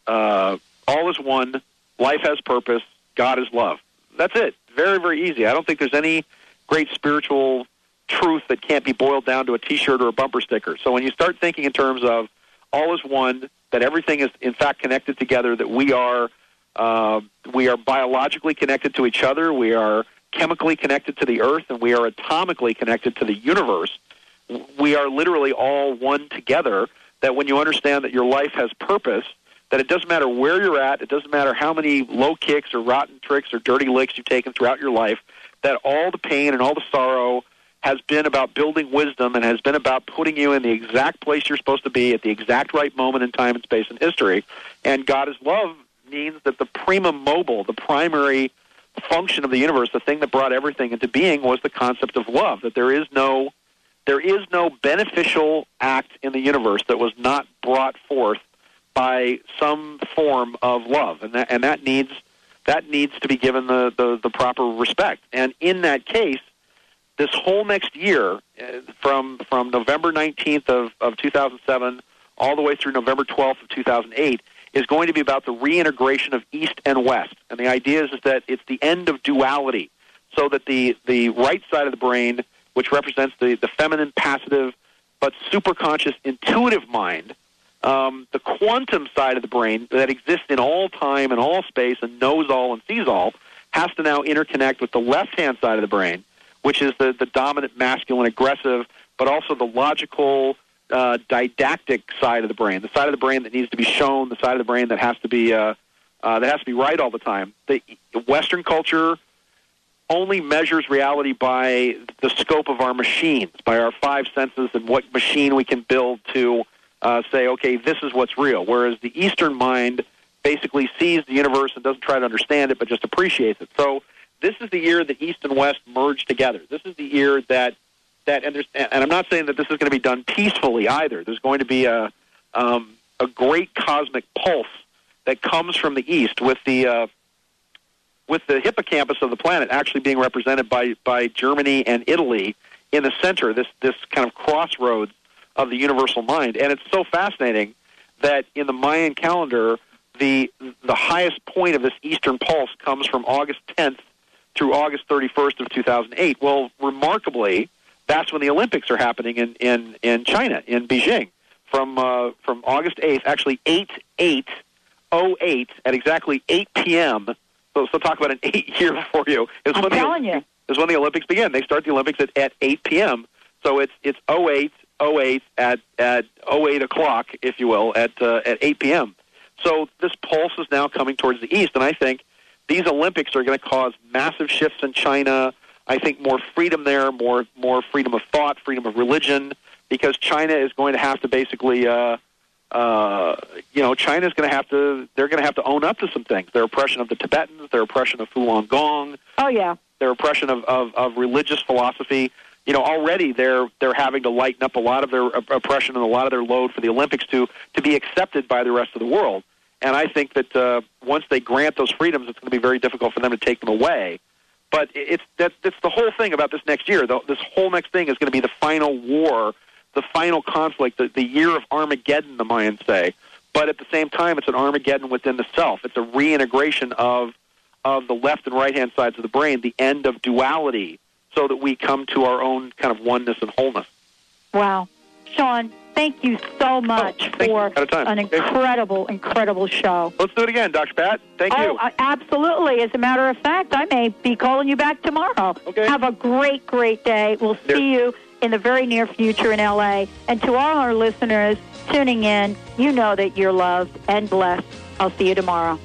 uh, all is one, life has purpose, God is love. That's it. Very very easy. I don't think there's any great spiritual truth that can't be boiled down to a T-shirt or a bumper sticker. So when you start thinking in terms of all is one, that everything is in fact connected together, that we are uh, we are biologically connected to each other, we are chemically connected to the earth, and we are atomically connected to the universe. We are literally all one together. That when you understand that your life has purpose, that it doesn't matter where you're at, it doesn't matter how many low kicks or rotten tricks or dirty licks you've taken throughout your life, that all the pain and all the sorrow has been about building wisdom and has been about putting you in the exact place you're supposed to be at the exact right moment in time and space and history. And God is love means that the prima mobile, the primary function of the universe, the thing that brought everything into being was the concept of love, that there is no there is no beneficial act in the universe that was not brought forth by some form of love. And that and that needs that needs to be given the, the, the proper respect. And in that case, this whole next year, uh, from from November 19th of, of 2007 all the way through November 12th of 2008, is going to be about the reintegration of East and West. And the idea is, is that it's the end of duality, so that the, the right side of the brain, which represents the, the feminine, passive, but superconscious, intuitive mind, um, the quantum side of the brain that exists in all time and all space and knows all and sees all, has to now interconnect with the left hand side of the brain, which is the, the dominant, masculine, aggressive, but also the logical, uh, didactic side of the brain, the side of the brain that needs to be shown, the side of the brain that has to be uh, uh, that has to be right all the time. The Western culture only measures reality by the scope of our machines, by our five senses, and what machine we can build to uh, say, okay, this is what's real. Whereas the Eastern mind basically sees the universe and doesn't try to understand it, but just appreciates it. So this is the year that East and West merge together. This is the year that that and there's and I'm not saying that this is going to be done peacefully either. There's going to be a um, a great cosmic pulse that comes from the east with the uh, with the hippocampus of the planet actually being represented by by Germany and Italy in the center. This this kind of crossroads of the universal mind, and it's so fascinating that in the Mayan calendar, the the highest point of this eastern pulse comes from August 10th through August 31st of 2008. Well, remarkably, that's when the Olympics are happening in in in China in Beijing from uh, from August 8th, actually 8 8 08 at exactly 8 p.m. So, so talk about an eight year for you. Is I'm when telling the, you. Is when the Olympics begin. They start the Olympics at, at 8 p.m. So it's it's 08 08 at at 08 o'clock, if you will, at uh, at 8 p.m. So this pulse is now coming towards the east, and I think these Olympics are going to cause massive shifts in China. I think more freedom there, more more freedom of thought, freedom of religion, because China is going to have to basically, uh, uh, you know, China is going to have to they're going to have to own up to some things. Their oppression of the Tibetans, their oppression of Falun Gong, Oh yeah. their oppression of, of, of religious philosophy. You know, already they're they're having to lighten up a lot of their oppression and a lot of their load for the Olympics to to be accepted by the rest of the world. And I think that uh, once they grant those freedoms, it's going to be very difficult for them to take them away. But it's that that's the whole thing about this next year. The, this whole next thing is going to be the final war, the final conflict, the, the year of Armageddon, the Mayans say. But at the same time, it's an Armageddon within the self. It's a reintegration of of the left and right hand sides of the brain, the end of duality, so that we come to our own kind of oneness and wholeness. Wow. Sean, thank you so much for At a time. an incredible, incredible show. Let's do it again, Dr. Pat. Thank oh, you. uh, absolutely. As a matter of fact, I may be calling you back tomorrow. Okay. Have a great, great day. We'll There- see you in the very near future in LA. And to all our listeners tuning in, you know that you're loved and blessed. I'll see you tomorrow.